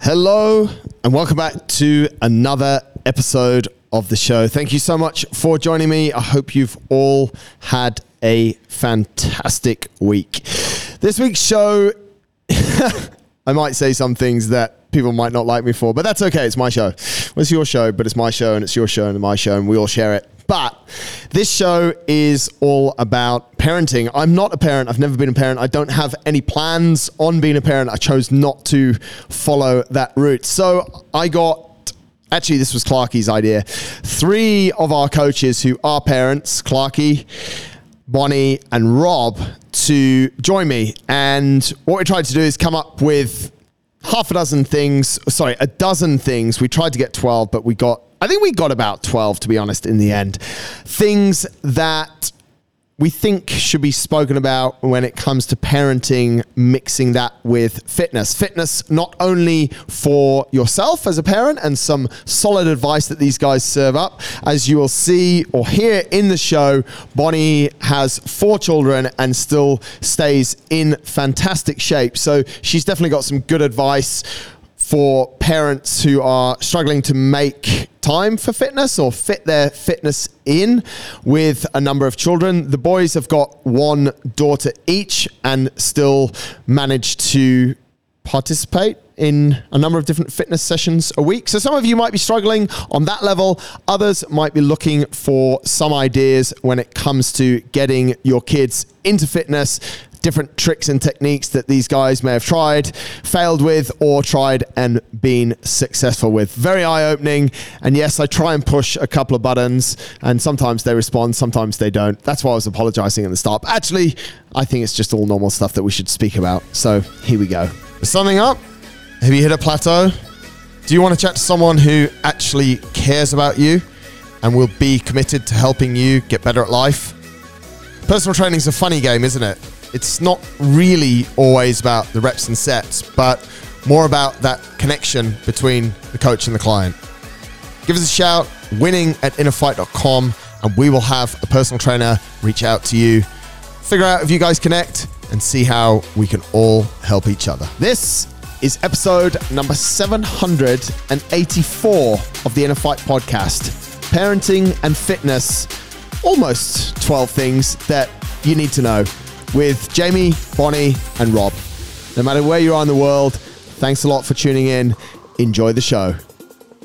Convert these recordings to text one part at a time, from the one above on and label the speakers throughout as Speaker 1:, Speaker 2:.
Speaker 1: Hello, and welcome back to another episode of the show. Thank you so much for joining me. I hope you've all had a fantastic week. This week's show, I might say some things that people might not like me for, but that's okay. It's my show. Well, it's your show, but it's my show, and it's your show, and my show, and we all share it. But this show is all about parenting. I'm not a parent. I've never been a parent. I don't have any plans on being a parent. I chose not to follow that route. So I got actually this was Clarky's idea. Three of our coaches who are parents, Clarky, Bonnie, and Rob, to join me. And what we tried to do is come up with half a dozen things, sorry, a dozen things. We tried to get 12, but we got, I think we got about 12 to be honest in the end. Things that we think should be spoken about when it comes to parenting, mixing that with fitness. Fitness not only for yourself as a parent and some solid advice that these guys serve up. As you will see or hear in the show, Bonnie has four children and still stays in fantastic shape. So she's definitely got some good advice for parents who are struggling to make time for fitness or fit their fitness in with a number of children. The boys have got one daughter each and still manage to participate in a number of different fitness sessions a week. So some of you might be struggling on that level. Others might be looking for some ideas when it comes to getting your kids into fitness different tricks and techniques that these guys may have tried, failed with, or tried and been successful with. Very eye opening. And yes, I try and push a couple of buttons, and sometimes they respond, sometimes they don't. That's why I was apologizing at the start. But actually, I think it's just all normal stuff that we should speak about. So here we go. Something up? Have you hit a plateau? Do you want to chat to someone who actually cares about you and will be committed to helping you get better at life? Personal training is a funny game, isn't it? It's not really always about the reps and sets, but more about that connection between the coach and the client. Give us a shout, winning at innerfight.com, and we will have a personal trainer reach out to you, figure out if you guys connect, and see how we can all help each other. This is episode number 784 of the InnerFight podcast parenting and fitness. Almost 12 things that you need to know with Jamie, Bonnie, and Rob. No matter where you are in the world, thanks a lot for tuning in. Enjoy the show.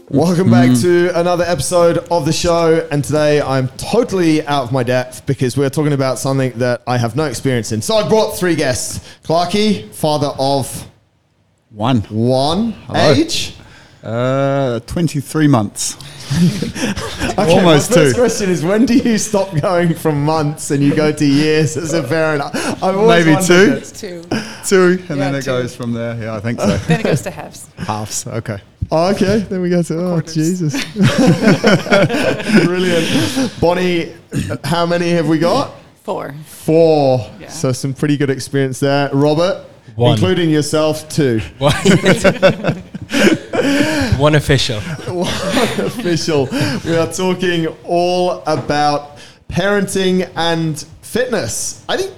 Speaker 1: Welcome back to another episode of the show. And today I'm totally out of my depth because we're talking about something that I have no experience in. So I brought three guests Clarky, father of
Speaker 2: One.
Speaker 1: one,
Speaker 2: Hello.
Speaker 1: age.
Speaker 2: Uh, 23 months.
Speaker 1: Okay,
Speaker 2: Almost
Speaker 1: my first
Speaker 2: two.
Speaker 1: question is when do you stop going from months and you go to years as a parent? I've always
Speaker 2: Maybe two?
Speaker 1: that.
Speaker 3: Two.
Speaker 2: Two, and
Speaker 3: Yeah,
Speaker 2: then it
Speaker 3: two.
Speaker 2: goes from there. Yeah, I think so.
Speaker 3: then it goes to halves.
Speaker 2: Halves. Okay.
Speaker 1: Oh, okay, then we go to oh
Speaker 3: Quarters.
Speaker 1: Jesus, brilliant. Bonnie, how many have we got?
Speaker 3: Four.
Speaker 1: Four.
Speaker 3: Yeah.
Speaker 1: So some pretty good experience there. Robert,
Speaker 4: One.
Speaker 1: including yourself, two.
Speaker 4: One official.
Speaker 1: Official. we are talking all about parenting and fitness. I think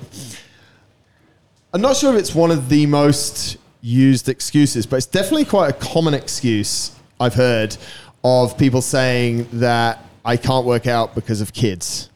Speaker 1: I'm not sure if it's one of the most used excuses, but it's definitely quite a common excuse I've heard of people saying that I can't work out because of kids.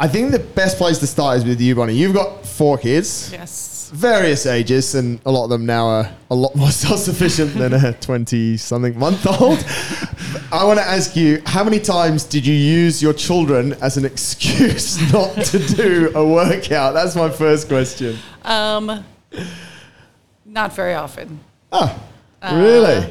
Speaker 1: I think the best place to start is with you, Bonnie. You've got four kids,
Speaker 3: Yes.
Speaker 1: Various ages, and a lot of them now are a lot more self sufficient than a 20 something month old. I want to ask you how many times did you use your children as an excuse not to do a workout? That's my first question.
Speaker 3: Um, not very often.
Speaker 1: Oh,
Speaker 3: Uh,
Speaker 1: really?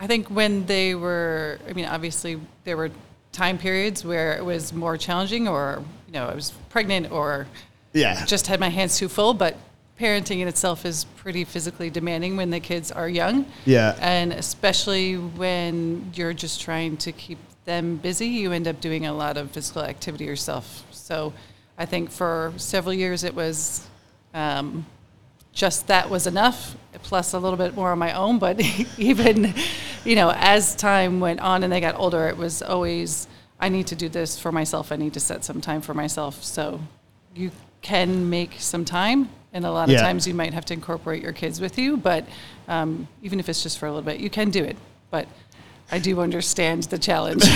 Speaker 3: I think when they were, I mean, obviously there were time periods where it was more challenging, or you know, I was pregnant, or
Speaker 1: Yeah.
Speaker 3: just had my hands too full. But parenting in itself is pretty physically demanding when the kids are young.
Speaker 1: Yeah.
Speaker 3: And especially when you're just trying to keep them busy, you end up doing a lot of physical activity yourself. So I think for several years it was um, just that was enough, plus a little bit more on my own. But even, you know, as time went on and they got older, it was always, I need to do this for myself. I need to set some time for myself. So you can make some time, And a lot of
Speaker 1: Yeah.
Speaker 3: times you might have to incorporate your kids with you, but um, even if it's just for a little bit, you can do it. But I do understand the challenge.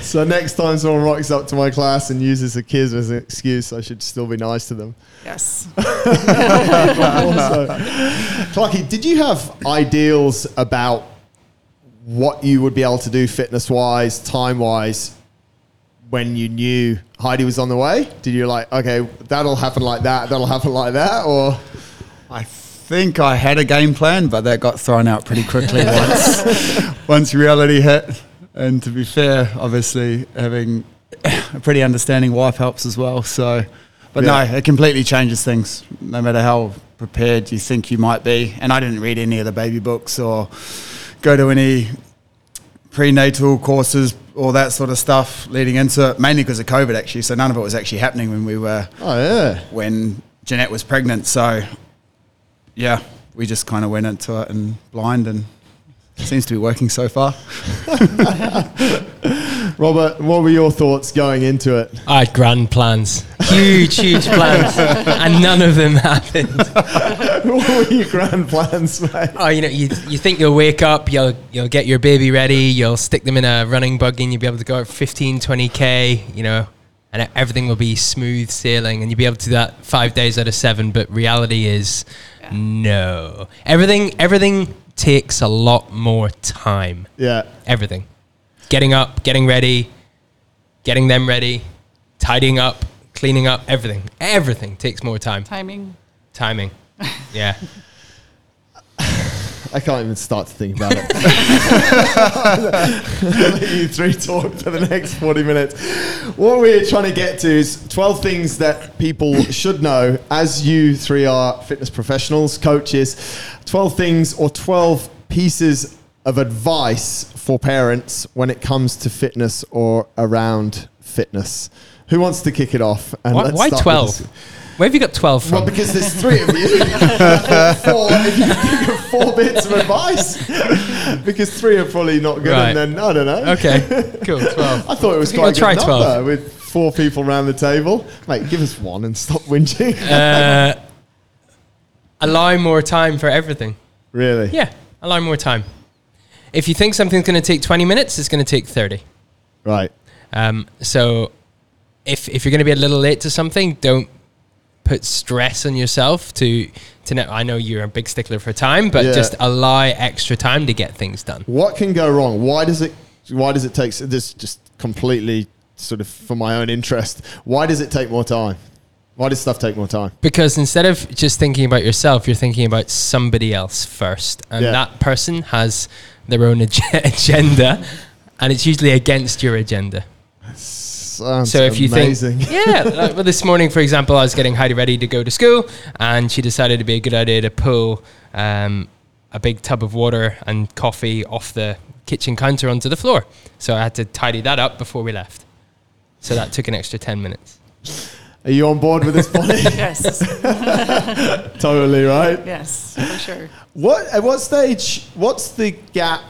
Speaker 1: So next time someone rocks up to my class and uses the kids as an excuse, I should still be nice to them.
Speaker 3: yes.
Speaker 1: also, Clarky, did you have ideals about what you would be able to do fitness wise, time wise, when you knew Heidi was on the way? Did you like, okay, that'll happen like that, that'll happen like that, or
Speaker 2: I think I had a game plan, but that got thrown out pretty quickly once once reality hit. And to be fair, obviously having a pretty understanding wife helps as well. So, but
Speaker 1: Yeah.
Speaker 2: no, it completely changes things. No matter how prepared you think you might be, and I didn't read any of the baby books or go to any prenatal courses, all that sort of stuff leading into it. Mainly because of COVID, actually. So none of it was actually happening when we were
Speaker 1: oh yeah,
Speaker 2: when Jeanette was pregnant. So, yeah, we just kind of went into it and blind, and it seems to be working so far.
Speaker 1: Robert, what were your thoughts going into it?
Speaker 4: I had grand plans, huge, huge plans, and none of them happened.
Speaker 1: What were your grand plans, mate?
Speaker 4: Oh, you know, you, you think you'll wake up, you'll you'll get your baby ready, you'll stick them in a running buggy, and you'll be able to go at 15, 20k, you know, and everything will be smooth sailing, and you'll be able to do that five days out of seven. But reality is,
Speaker 3: Yeah.
Speaker 4: no, everything everything takes a lot more time.
Speaker 1: Yeah,
Speaker 4: Everything, getting up, getting ready, getting them ready, tidying up, cleaning up, everything, everything takes more time.
Speaker 3: Timing.
Speaker 4: Timing, yeah.
Speaker 1: I can't even start to think about it. I'll let you three talk for the next 40 minutes. What we're trying to get to is 12 things that people should know as you three are fitness professionals, coaches. 12 things or 12 pieces of advice for parents when it comes to fitness or around fitness. Who wants to kick it off? And
Speaker 4: Why,
Speaker 1: let's
Speaker 4: why
Speaker 1: start with
Speaker 4: 12?
Speaker 1: This-
Speaker 4: Where have you got 12 from?
Speaker 1: Well, because there's three of you. four, if you think of four bits of advice. because three are probably not good,
Speaker 4: Right.
Speaker 1: and then I don't know.
Speaker 4: okay, cool, 12.
Speaker 1: I thought it was
Speaker 4: I'll
Speaker 1: quite a
Speaker 4: try
Speaker 1: good
Speaker 4: 12.
Speaker 1: number with four people around the table. Mate, give us one and stop whinging.
Speaker 4: Uh, allow more time for everything.
Speaker 1: really?
Speaker 4: Yeah, allow more time. If you think something's going to take 20 minutes, it's going to take 30.
Speaker 1: Right.
Speaker 4: Um, so if, if you're going to be a little late to something, don't put stress on yourself to, to know. I know you're a big stickler for time, but
Speaker 1: Yeah.
Speaker 4: just allow extra time to get things done.
Speaker 1: What can go wrong? Why does it? Why does it take? This just completely sort of for my own interest. Why does it take more time? Why does stuff take more time?
Speaker 4: Because instead of just thinking about yourself, you're thinking about somebody else first. And
Speaker 1: Yeah.
Speaker 4: that person has their own ag- agenda, and it's usually against your agenda.
Speaker 1: Sounds
Speaker 4: So if you
Speaker 1: amazing.
Speaker 4: think, yeah, like, well, this morning, for example, I was getting Heidi ready to go to school, and she decided it'd be a good idea to pull um, a big tub of water and coffee off the kitchen counter onto the floor. So I had to tidy that up before we left. So that took an extra 10 minutes.
Speaker 1: Are you on board with this, Bonnie?
Speaker 3: Yes.
Speaker 1: totally right.
Speaker 3: yes, for sure.
Speaker 1: What at what stage? What's the gap?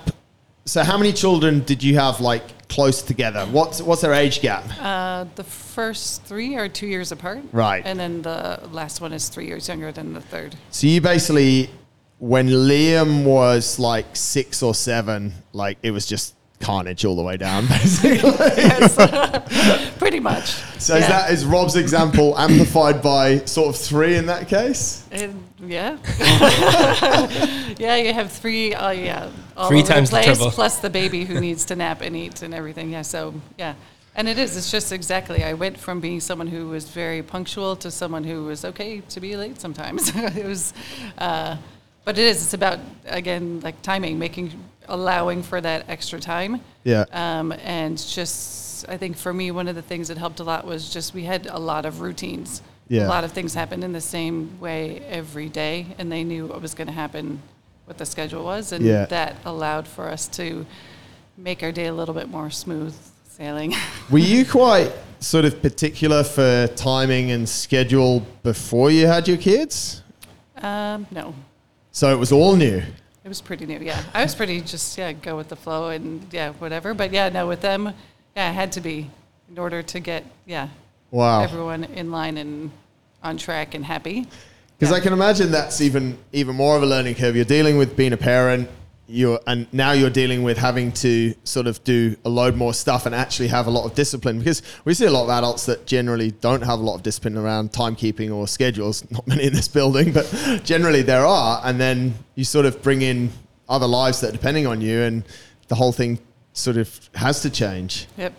Speaker 1: So how many children did you have like close together? What's what's their age gap?
Speaker 3: Uh, the first three are two years apart.
Speaker 1: Right.
Speaker 3: And then the last one is three years younger than the third.
Speaker 1: So you basically, when Liam was like six or seven, like it was just carnage all the way down, basically.
Speaker 3: Pretty much.
Speaker 1: so is that is Rob's example amplified by sort of three in that case?
Speaker 3: Uh, yeah. yeah, you have three. Uh, yeah, all
Speaker 4: Three times the
Speaker 3: the place,
Speaker 4: trouble.
Speaker 3: plus the baby who needs to nap and eat and everything. Yeah, so yeah, and it is. It's just exactly. I went from being someone who was very punctual to someone who was okay to be late sometimes. it was, uh, but it is. It's about again like timing, making, allowing for that extra time.
Speaker 1: Yeah.
Speaker 3: Um, and just, I think for me, one of the things that helped a lot was just we had a lot of routines.
Speaker 1: Yeah.
Speaker 3: A lot of things happened in the same way every day, and they knew what was going to happen, what the schedule was, and
Speaker 1: Yeah.
Speaker 3: that allowed for us to make our day a little bit more smooth sailing.
Speaker 1: Were you quite sort of particular for timing and schedule before you had your kids?
Speaker 3: um, no,
Speaker 1: So it was all new.
Speaker 3: it was pretty new. Yeah, I was pretty just yeah go with the flow and yeah whatever. But yeah, no, with them, yeah, I had to be in order to get yeah
Speaker 1: Wow.
Speaker 3: everyone in line and on track and happy.
Speaker 1: Because
Speaker 3: Yeah.
Speaker 1: I can imagine that's even even more of a learning curve. You're dealing with being a parent, you're and now you're dealing with having to sort of do a load more stuff and actually have a lot of discipline. Because we see a lot of adults that generally don't have a lot of discipline around timekeeping or schedules. Not many in this building, but generally there are. And then you sort of bring in other lives that are depending on you, and the whole thing sort of has to change.
Speaker 3: Yep.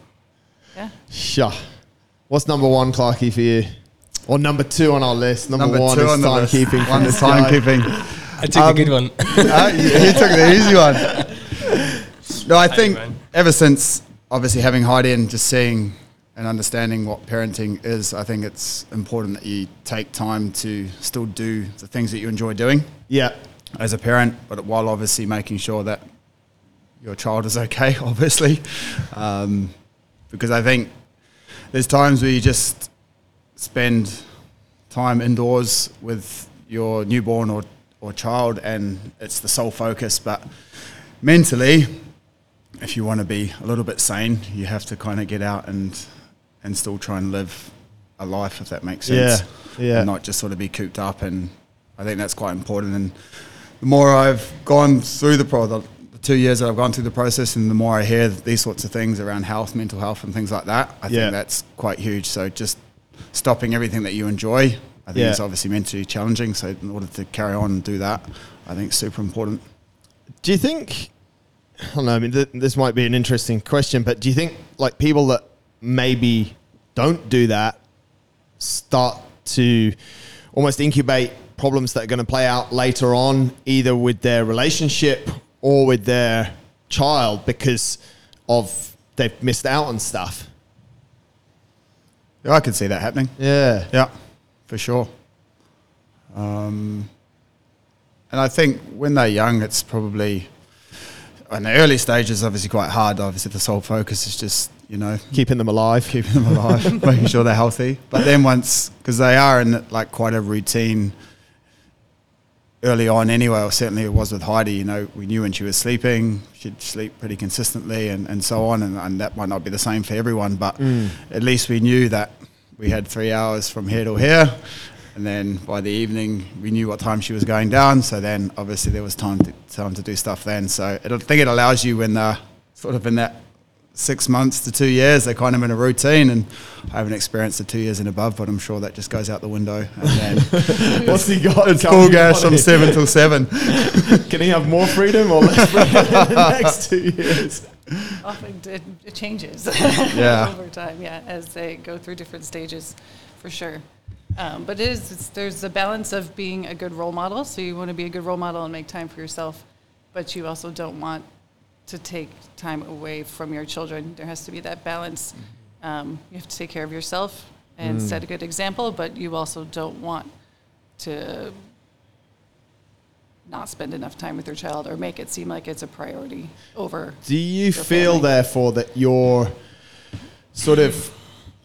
Speaker 3: Yeah.
Speaker 1: Sure. What's number one, Clarky, for you? Or number two on our list? Number, one
Speaker 2: two
Speaker 1: is
Speaker 2: on the
Speaker 1: timekeeping. from
Speaker 2: One is timekeeping.
Speaker 4: I took
Speaker 2: Um,
Speaker 4: the good one.
Speaker 2: uh, you, you took the easy one. No, I think
Speaker 4: man.
Speaker 2: ever since obviously having Heidi and just seeing and understanding what parenting is, I think it's important that you take time to still do the things that you enjoy doing
Speaker 1: Yeah.
Speaker 2: as a parent, but while obviously making sure that your child is okay, obviously. Um, because I think there's times where you just spend time indoors with your newborn or, or child and it's the sole focus. But mentally, if you want to be a little bit sane, you have to kind of get out and, and still try and live a life, if that makes sense.
Speaker 1: Yeah, yeah.
Speaker 2: And not just sort of be cooped up. And I think that's quite important. And the more I've gone through the pro, the, two years that I've gone through the process, and the more I hear these sorts of things around health, mental health, and things like that, I
Speaker 1: Yeah.
Speaker 2: think that's quite huge. So just stopping everything that you enjoy, I think
Speaker 1: Yeah.
Speaker 2: is obviously mentally challenging. So in order to carry on and do that, I think it's super important.
Speaker 1: Do you think? I don't know. I mean, th- this might be an interesting question, but do you think like people that maybe don't do that start to almost incubate problems that are going to play out later on, either with their relationship or with their child, because of they've missed out on stuff?
Speaker 2: Yeah, I could see that happening.
Speaker 1: Yeah.
Speaker 2: Yeah, for sure. Um, and I think when they're young, it's probably in the early stages, obviously quite hard. Obviously, the sole focus is just you know
Speaker 1: Keeping them alive.
Speaker 2: keeping them alive, making sure they're healthy. But then once, because they are in like quite a routine early on anyway, or certainly it was with Heidi, you know, we knew when she was sleeping, she'd sleep pretty consistently and, and so on. And, and that might not be the same for everyone, but mm. at least we knew that we had three hours from here to here. And then by the evening, we knew what time she was going down. So then obviously there was time to, time to do stuff then. So it, I think it allows you when they're sort of in that six months to two years, they're kind of in a routine. And I haven't experienced the two years and above, but I'm sure that just goes out the window. And then
Speaker 1: What's he got?
Speaker 2: it's
Speaker 1: coming
Speaker 2: full gas from
Speaker 1: him?
Speaker 2: seven till seven.
Speaker 1: Can he have more freedom or less freedom in the next two years?
Speaker 3: Often it, it changes
Speaker 2: Yeah.
Speaker 3: over time, yeah, as they go through different stages, for sure. Um, but it is, it's, there's a balance of being a good role model. So you want to be a good role model and make time for yourself, but you also don't want to take time away from your children. There has to be that balance. Um, you have to take care of yourself and set a good example, but you also don't want to not spend enough time with your child or make it seem like it's a priority over
Speaker 1: Do you feel,
Speaker 3: family.
Speaker 1: therefore, that your sort of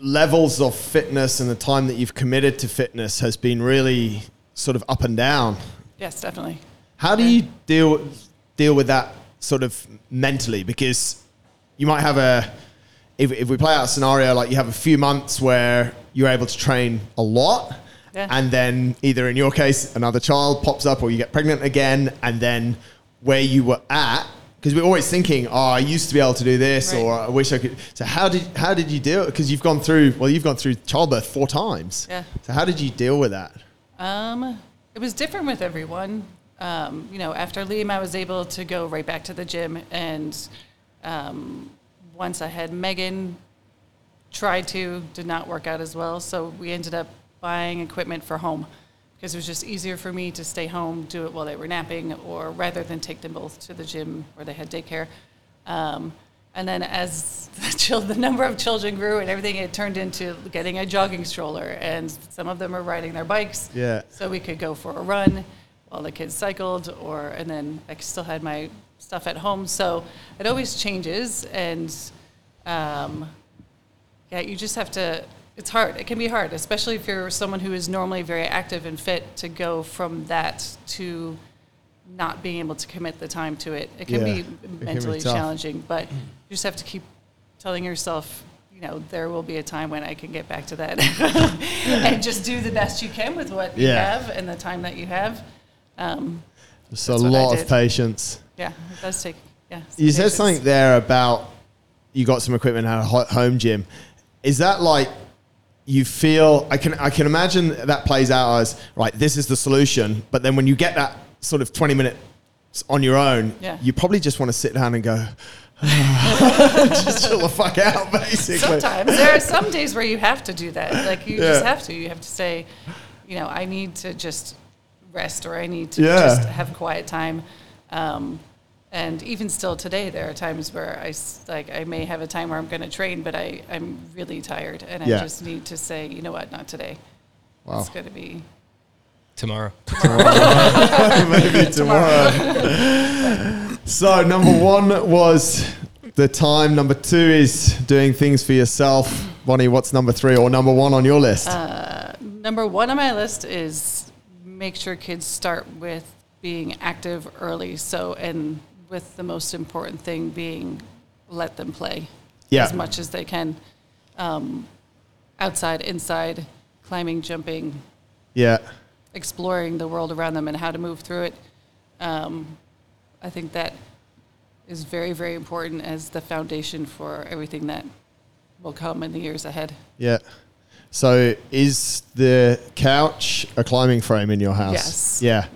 Speaker 1: levels of fitness and the time that you've committed to fitness has been really sort of up and down?
Speaker 3: Yes, definitely.
Speaker 1: How do you deal deal with that sort of mentally? Because you might have a if, if we play out a scenario like you have a few months where you're able to train a lot,
Speaker 3: Yeah.
Speaker 1: and then either in your case another child pops up or you get pregnant again, and then where you were at. Because we're always thinking, oh, I used to be able to do this,
Speaker 3: Right.
Speaker 1: or I wish I could. So how did how did you deal? Because you've gone through well, you've gone through childbirth four times.
Speaker 3: Yeah.
Speaker 1: So how did you deal with that?
Speaker 3: Um, it was different with everyone. Um, you know, after Liam, I was able to go right back to the gym, and um, once I had Megan, tried to, did not work out as well. So we ended up buying equipment for home because it was just easier for me to stay home, do it while they were napping, or rather than take them both to the gym where they had daycare. Um, and then as the, chil- the number of children grew and everything, it turned into getting a jogging stroller, and some of them are riding their bikes.
Speaker 1: Yeah.
Speaker 3: So we could go for a run while the kids cycled, or and then I still had my stuff at home. So it always changes, and um, yeah, you just have to. It's hard. It can be hard, especially if you're someone who is normally very active and fit, to go from that to not being able to commit the time to it. It can
Speaker 1: Yeah,
Speaker 3: be
Speaker 1: it can be
Speaker 3: mentally challenging, but you just have to keep telling yourself you know, there will be a time when I can get back to that and just do the best you can with what you have and the time that you have. Um,
Speaker 1: It's a
Speaker 3: That's what I
Speaker 1: lot of patience.
Speaker 3: yeah, it does take. Yeah.
Speaker 1: You said something there about you got some equipment at a home gym. Is that like you feel? I can I can imagine that plays out as right. This is the solution, but then when you get that sort of twenty minutes on your own,
Speaker 3: Yeah.
Speaker 1: you probably just want to sit down and go. just chill the fuck out, basically.
Speaker 3: Sometimes there are some days where you have to do that. Like you just have to. You have to say, you know, I need to just rest or I need to
Speaker 1: Yeah.
Speaker 3: just have quiet time. Um, and even still today, there are times where I s- like I may have a time where I'm going to train, but I I'm really tired and
Speaker 1: Yeah.
Speaker 3: I just need to say, you know what, not today.
Speaker 1: Wow.
Speaker 3: It's going to be
Speaker 4: Tomorrow.
Speaker 1: Maybe tomorrow. so number one was the time. Number two is doing things for yourself. Bonnie, what's number three or number one on your list?
Speaker 3: Number one on my list is make sure kids start with being active early. So, and with the most important thing being let them play
Speaker 1: Yeah.
Speaker 3: as much as they can. Um, outside, inside, climbing, jumping,
Speaker 1: yeah.
Speaker 3: exploring the world around them and how to move through it. Um, I think that is very, very important as the foundation for everything that will come in the years ahead.
Speaker 1: Yeah. So is the couch a climbing frame in your house?
Speaker 3: Yes.
Speaker 1: Yeah.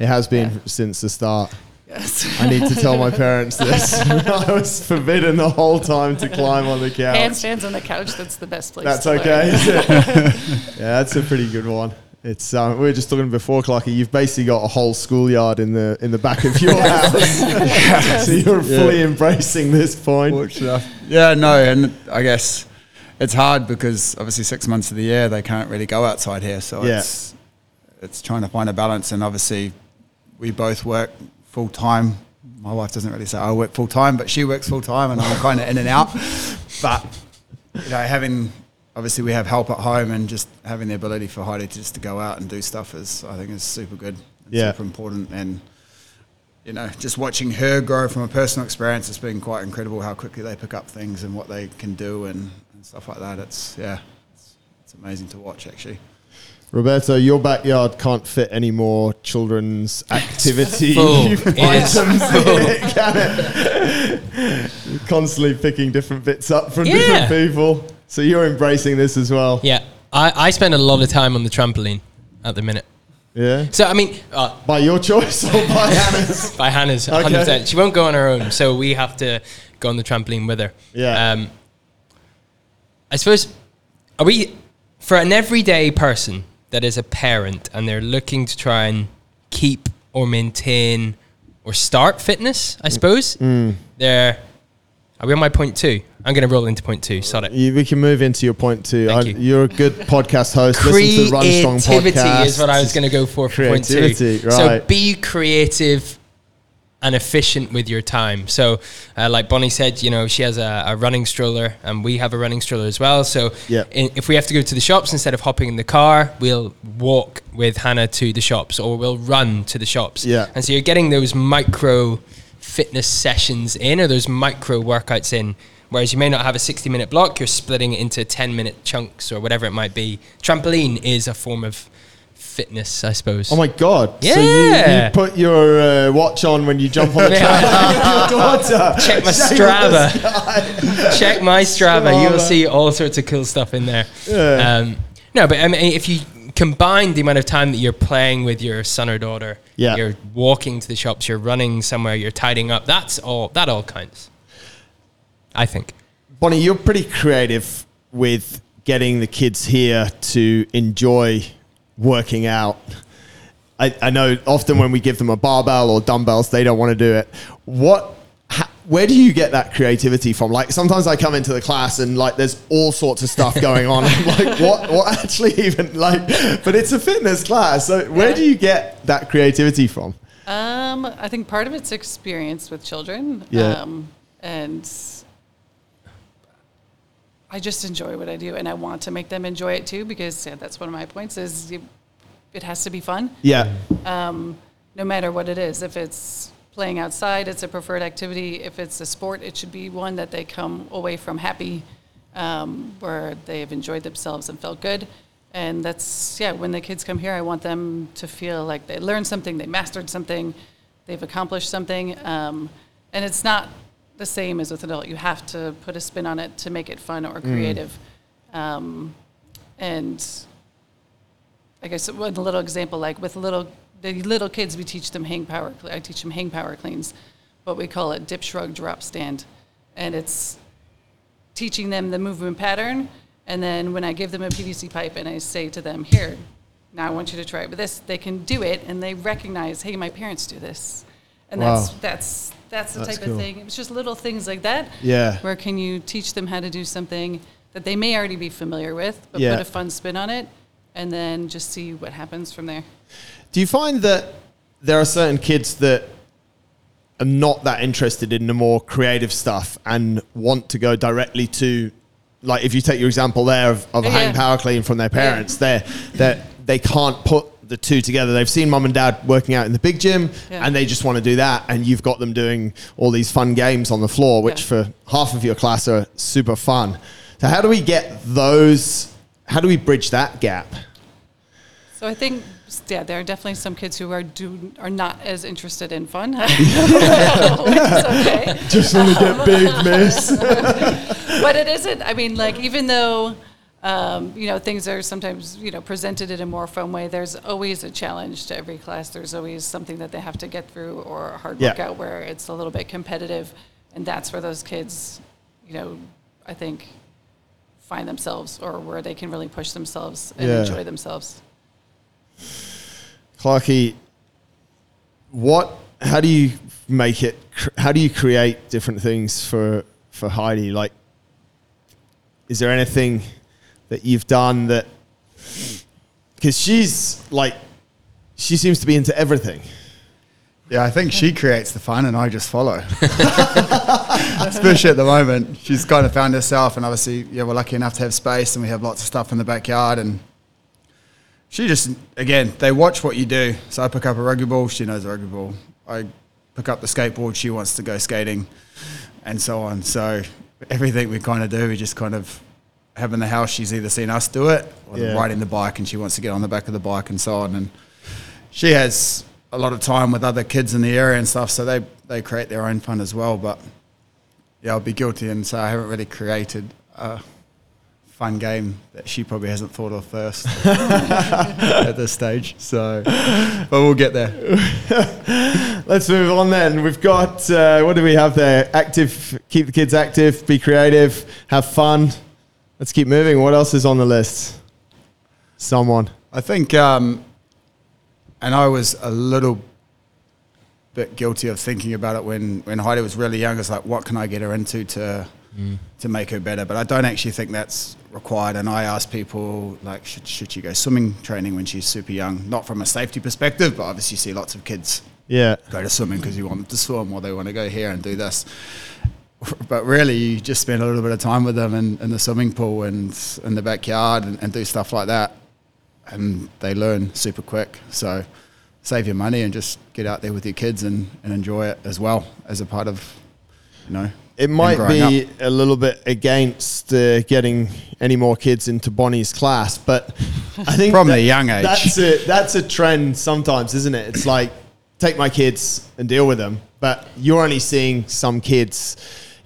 Speaker 1: It has been
Speaker 3: Yeah.
Speaker 1: since the start.
Speaker 3: Yes.
Speaker 1: I need to tell my parents this. I was forbidden the whole time to climb on the couch.
Speaker 3: Handstands on the couch, that's the best place.
Speaker 1: That's
Speaker 3: to
Speaker 1: okay, is it? yeah, that's a pretty good one. It's um, we were just talking before, Clarky. You've basically got a whole schoolyard in the in the back of your house, so you're fully embracing this point.
Speaker 2: Yeah, no, and I guess it's hard because obviously six months of the year they can't really go outside here, so
Speaker 1: Yeah.
Speaker 2: it's it's trying to find a balance. And obviously, we both work full time. My wife doesn't really say I work full time, but she works full time, and I'm kind of in and out. But you know, having obviously we have help at home, and just having the ability for Heidi to just to go out and do stuff is I think is super good. and
Speaker 1: Yeah.
Speaker 2: super important and you know, just watching her grow from a personal experience, it's been quite incredible how quickly they pick up things and what they can do and, and stuff like that. It's yeah, it's, it's amazing to watch actually.
Speaker 1: Roberto, your backyard can't fit any more children's activity
Speaker 4: full. It is
Speaker 1: items, can it? Constantly picking different bits up from different people. So you're embracing this as well.
Speaker 4: Yeah. I, I spend a lot of time on the trampoline at the minute.
Speaker 1: Yeah.
Speaker 4: So, I mean, uh,
Speaker 1: By your choice or by Hannah's?
Speaker 4: by Hannah's,
Speaker 1: Okay.
Speaker 4: 100%. She won't go on her own, so we have to go on the trampoline with her.
Speaker 1: Yeah.
Speaker 4: Um, I suppose, are we, for an everyday person that is a parent and they're looking to try and keep or maintain or start fitness, I suppose,
Speaker 1: Mm.
Speaker 4: they're, are we on my point two? I'm going to roll into point two. Sod it.
Speaker 1: You, we can move into your point two. I,
Speaker 4: you.
Speaker 1: You're a good podcast host. Listen to the Run Strong
Speaker 4: creativity
Speaker 1: podcast.
Speaker 4: is what I was going to go for for point two.
Speaker 1: Creativity,
Speaker 4: So be creative and efficient with your time. So, uh, like Bonnie said, you know, she has a, a running stroller, and we have a running stroller as well. So,
Speaker 1: Yeah.
Speaker 4: in, if we have to go to the shops instead of hopping in the car, we'll walk with Hannah to the shops, or we'll run to the shops.
Speaker 1: Yeah.
Speaker 4: And so you're getting those micro fitness sessions in, or those micro workouts in. Whereas you may not have a 60 minute block, you're splitting it into 10 minute chunks or whatever it might be. Trampoline is a form of fitness, I suppose.
Speaker 1: Oh my god! So you, you put your uh, watch on when you jump on the
Speaker 4: Yeah.
Speaker 1: trampoline with your daughter.
Speaker 4: Check my
Speaker 1: Shame
Speaker 4: Strava. Check my Strava. You will see all sorts of cool stuff in there.
Speaker 1: Yeah.
Speaker 4: Um, no, but I mean, if you combine the amount of time that you're playing with your son or daughter,
Speaker 1: Yeah.
Speaker 4: you're walking to the shops, you're running somewhere, you're tidying up. That's all. That all counts. I think.
Speaker 1: Bonnie, you're pretty creative with getting the kids here to enjoy working out. I, I know often when we give them a barbell or dumbbells, they don't want to do it. What, ha, where do you get that creativity from? Like sometimes I come into the class and like there's all sorts of stuff going on. I'm like, what, what actually even like? But it's a fitness class, so where
Speaker 3: Yeah.
Speaker 1: do you get that creativity from?
Speaker 3: Um, I think part of it's experience with children.
Speaker 1: Yeah.
Speaker 3: Um, and I just enjoy what I do, and I want to make them enjoy it too, because yeah, that's one of my points. Is you, it has to be fun,
Speaker 1: Yeah,
Speaker 3: no matter what it is. If it's playing outside, it's a preferred activity. If it's a sport, it should be one that they come away from happy. um, where they have enjoyed themselves and felt good. And that's, yeah, when the kids come here, I want them to feel like they learned something, they mastered something, they've accomplished something. Um, and it's not the same as with an adult. You have to put a spin on it to make it fun or creative. Um, and I guess one little example, like with little the little kids, we teach them hang power. I teach them hang power cleans, but we call it dip, shrug, drop, stand, and it's teaching them the movement pattern. And then when I give them a PVC pipe and I say to them, "Here, now I want you to try it with this," they can do it, and they recognize, "Hey, my parents do this," and that's
Speaker 1: Wow.
Speaker 3: that's that's the
Speaker 1: That's
Speaker 3: type
Speaker 1: cool.
Speaker 3: of thing. It's just little things like that.
Speaker 1: Yeah.
Speaker 3: Where can you teach them how to do something that they may already be familiar with, but
Speaker 1: Yeah.
Speaker 3: put a fun spin on it, and then just see what happens from there.
Speaker 1: Do you find that there are certain kids that are not that interested in the more creative stuff and want to go directly to, like, if you take your example there of, of oh, a
Speaker 3: Yeah.
Speaker 1: hang power clean from their parents, they're, they're, they can't put the two together. They've seen mum and dad working out in the big gym
Speaker 3: Yeah.
Speaker 1: and they just want to do that. And you've got them doing all these fun games on the floor, which
Speaker 3: Yeah.
Speaker 1: for half of your class are super fun. So, how do we get those? How do we bridge that gap?
Speaker 3: So I think, yeah, there are definitely some kids who are do are not as interested in fun. it's okay,
Speaker 1: Just want to get big, miss.
Speaker 3: but it isn't. I mean, like even though. Um, you know, things are sometimes, you know, presented in a more fun way. There's always a challenge to every class. There's always something that they have to get through or a hard
Speaker 1: Yeah.
Speaker 3: workout where it's a little bit competitive. And that's where those kids, you know, I think find themselves or where they can really push themselves and
Speaker 1: Yeah.
Speaker 3: enjoy themselves.
Speaker 1: Clarky, what? How do you make it? How do you create different things for for Heidi? Like, is there anything that you've done that? Because she's like, she seems to be into everything.
Speaker 2: Yeah, I think she creates the fun and I just follow. Especially at the moment. She's kind of found herself and obviously, yeah, we're lucky enough to have space and we have lots of stuff in the backyard and she just again, they watch what you do. So I pick up a rugby ball, she knows a rugby ball. I pick up the skateboard, she wants to go skating and so on. So everything we kind of do, we just kind of have in the house, she's either seen us do it or
Speaker 1: Yeah.
Speaker 2: riding the bike and she wants to get on the back of the bike and so on. And she has a lot of time with other kids in the area and stuff, so they, they create their own fun as well. But yeah, I'll be guilty and say I haven't really created a fun game that she probably hasn't thought of first at this stage. So, but we'll get there.
Speaker 1: Let's move on then. We've got uh, what do we have there? Active, keep the kids active, be creative, have fun. Let's keep moving. What else is on the list? Someone.
Speaker 2: I think, um, and I was a little bit guilty of thinking about it when, when Heidi was really young. It's like, what can I get her into to to make her better? But I don't actually think that's required. And I ask people, like, should, should she go swimming training when she's super young? Not from a safety perspective, but obviously you see lots of kids
Speaker 1: Yeah.
Speaker 2: go to swimming because you want them to swim or they want to go here and do this. But really, you just spend a little bit of time with them in, in the swimming pool and in the backyard and, and do stuff like that. And they learn super quick. So save your money and just get out there with your kids and, and enjoy it as well as a part of, you know,
Speaker 1: It might be
Speaker 2: up.
Speaker 1: a little bit against uh, getting any more kids into Bonnie's class, but I think
Speaker 2: From a young age.
Speaker 1: that's a that's a trend sometimes, isn't it? It's like take my kids and deal with them, but you're only seeing some kids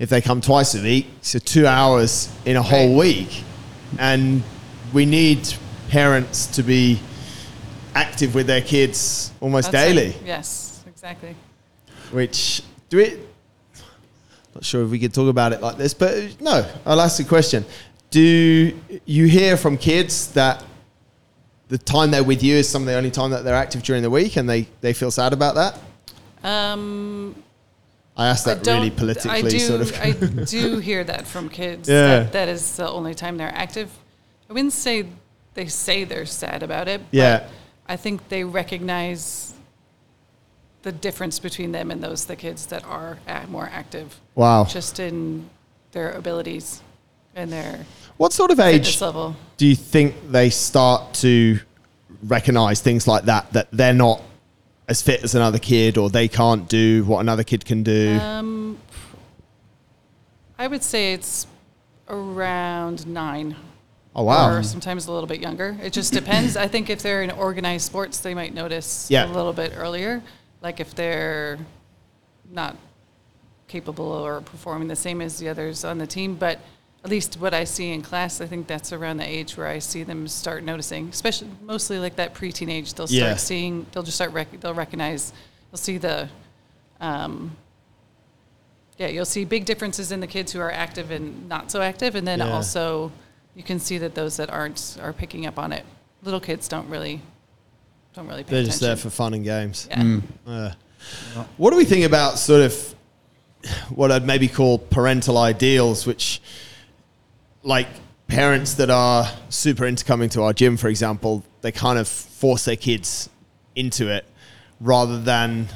Speaker 1: if they come twice a week, so two hours in a whole
Speaker 3: Right.
Speaker 1: week, and we need parents to be active with their kids almost
Speaker 3: That's it.
Speaker 1: daily.
Speaker 3: Yes, exactly.
Speaker 1: Which do it? Not sure if we could talk about it like this, but no. I'll ask the question: Do you hear from kids that the time they're with you is some of the only time that they're active during the week, and they they feel sad about that?
Speaker 3: Um,
Speaker 1: I asked
Speaker 3: I
Speaker 1: that
Speaker 3: don't-
Speaker 1: really politically,
Speaker 3: I do,
Speaker 1: sort of.
Speaker 3: I do hear that from kids.
Speaker 1: Yeah.
Speaker 3: That, that is the only time they're active. I wouldn't say they say they're sad about it. but
Speaker 1: Yeah.
Speaker 3: I think they recognize the difference between them and those the kids that are more active,
Speaker 1: wow.
Speaker 3: just in their abilities and their
Speaker 1: What sort of age
Speaker 3: level.
Speaker 1: do you think they start to recognize things like that? That they're not as fit as another kid, or they can't do what another kid can do.
Speaker 3: Um, I would say it's around nine.
Speaker 1: Oh wow.
Speaker 3: Or sometimes a little bit younger. It just depends. I think if they're in organized sports, they might notice
Speaker 1: Yeah.
Speaker 3: a little bit earlier. Like if they're not capable or performing the same as the others on the team. But at least what I see in class, I think that's around the age where I see them start noticing, especially mostly like that preteen age. They'll start
Speaker 1: Yeah.
Speaker 3: seeing, they'll just start, rec- they'll recognize, they'll see the, um, yeah, you'll see big differences in the kids who are active and not so active. And then
Speaker 1: Yeah.
Speaker 3: also you can see that those that aren't are picking up on it. Little kids don't really, don't really pay
Speaker 1: They're
Speaker 3: attention.
Speaker 1: just there for fun and games.
Speaker 3: yeah.
Speaker 1: Uh, what do we think about sort of what I'd maybe call parental ideals, which, like parents that are super into coming to our gym, for example, they kind of force their kids into it rather than,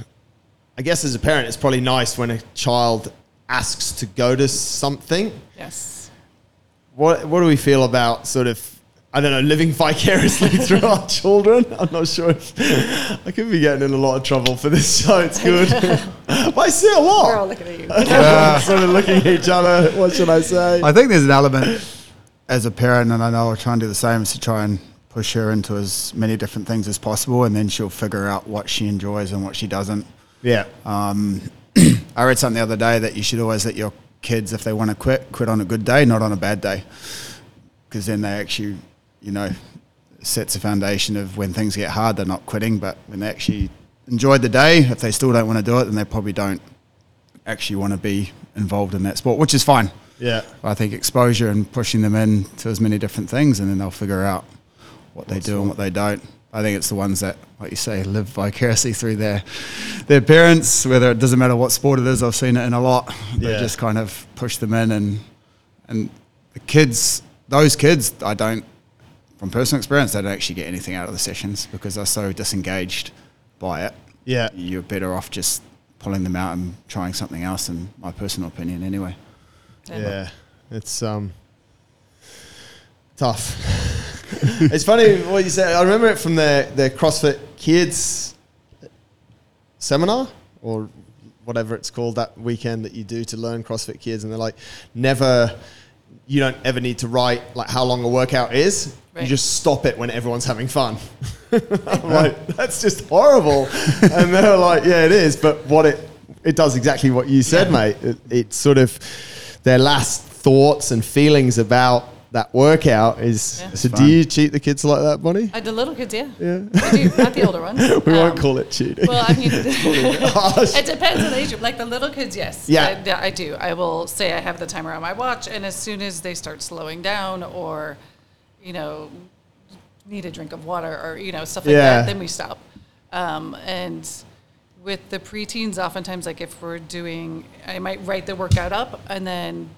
Speaker 1: I guess, as a parent, it's probably nice when a child asks to go to something.
Speaker 3: Yes.
Speaker 1: What, what do we feel about sort of, I don't know, living vicariously through our children? I'm not sure if I could be getting in a lot of trouble for this so It's good. but I see it a
Speaker 3: We're all
Speaker 1: lot.
Speaker 3: looking at you.
Speaker 1: sort of looking at each other. What should I say?
Speaker 2: I think there's an element as a parent, and I know I'll try and do the same, is to try and push her into as many different things as possible, and then she'll figure out what she enjoys and what she doesn't.
Speaker 1: yeah.
Speaker 2: Um, I read something the other day that you should always let your kids, if they want to quit, quit on a good day, not on a bad day, because then they actually, you know, sets a foundation of when things get hard, they're not quitting, but when they actually enjoy the day, if they still don't want to do it, then they probably don't actually want to be involved in that sport, which is fine.
Speaker 1: Yeah.
Speaker 2: I think exposure and pushing them in to as many different things, and then they'll figure out what they do and what they don't. I think it's the ones that, like you say, live vicariously through their their parents. Whether it doesn't matter what sport it is, I've seen it in a lot. They
Speaker 1: Yeah.
Speaker 2: just kind of push them in, and and the kids, those kids, I don't, from personal experience, they don't actually get anything out of the sessions because they're so disengaged by it.
Speaker 1: Yeah.
Speaker 2: You're better off just pulling them out and trying something else, in my personal opinion, anyway.
Speaker 1: Yeah, it's um tough. it's funny what you said. I remember it from the the CrossFit Kids seminar or whatever it's called that weekend that you do to learn CrossFit Kids, and they're like, never. You don't ever need to write like how long a workout is. You just stop it when everyone's having fun. I'm like, that's just horrible. and they're like, yeah, it is. But what it it does exactly what you said, mate. It, it's sort of their last thoughts and feelings about that workout is.
Speaker 3: Yeah.
Speaker 1: So, do you cheat the kids like that, Bonnie?
Speaker 3: Uh, the little kids, yeah.
Speaker 1: Yeah.
Speaker 3: I do, not the older ones.
Speaker 1: we won't
Speaker 3: Um,
Speaker 1: call it cheating.
Speaker 3: Well, I mean, it depends on the age. Like the little kids, yes.
Speaker 1: Yeah.
Speaker 3: I, I do. I will say I have the timer on my watch, and as soon as they start slowing down or, you know, need a drink of water or, you know, stuff like
Speaker 1: Yeah.
Speaker 3: that, then we stop. Um, and with the preteens, oftentimes, like if we're doing, I might write the workout up and then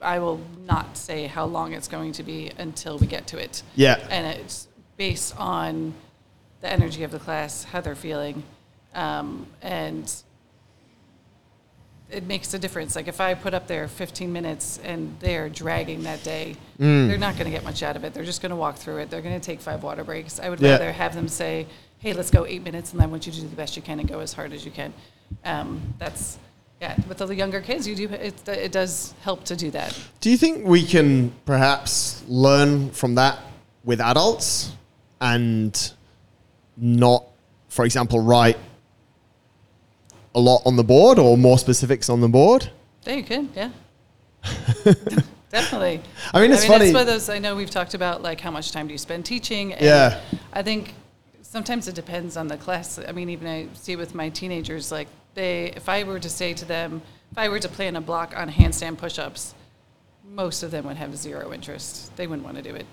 Speaker 3: I will not say how long it's going to be until we get to it
Speaker 1: yeah.
Speaker 3: and it's based on the energy of the class, how they're feeling, um, and it makes a difference. Like if I put up there 15 minutes and they're dragging that day,
Speaker 1: Mm.
Speaker 3: they're not going to get much out of it. They're just going to walk through it. They're going to take five water breaks. I would
Speaker 1: Yeah.
Speaker 3: rather have them say, "Hey, let's go eight minutes, and I want you to do the best you can and go as hard as you can." Um, that's yeah. With the younger kids, you do it. It does help to do that.
Speaker 1: Do you think we can perhaps learn from that with adults and not, for example, write a lot on the board or more specifics on the board?
Speaker 3: There you could, yeah. Definitely.
Speaker 1: I mean, it's
Speaker 3: I mean,
Speaker 1: funny.
Speaker 3: One those, I know we've talked about like how much time do you spend teaching. And
Speaker 1: Yeah.
Speaker 3: I think sometimes it depends on the class. I mean, even I see with my teenagers, like they, if I were to say to them, if I were to plan a block on handstand push-ups, most of them would have zero interest. They wouldn't want to do it.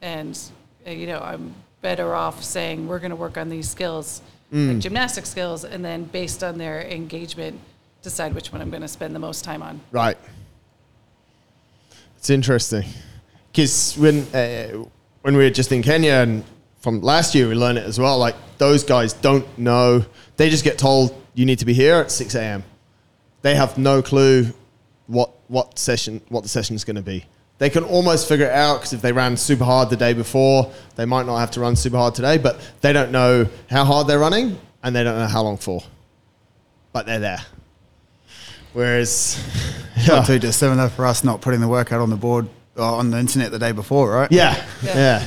Speaker 3: And, you know, I'm better off saying, we're going to work on these skills. Like gymnastic skills, and then based on their engagement, decide which one I'm going to spend the most time on.
Speaker 1: Right. It's interesting because when uh, when we were just in Kenya and from last year we learned it as well. Like those guys don't know; they just get told you need to be here at six a.m. They have no clue what what session what the session is going to be. They can almost figure it out because if they ran super hard the day before, they might not have to run super hard today. But they don't know how hard they're running and they don't know how long for. But they're there. Whereas Yeah.
Speaker 2: Not too dissimilar for us not putting the workout on the board uh, on the internet the day before, right?
Speaker 1: Yeah, yeah.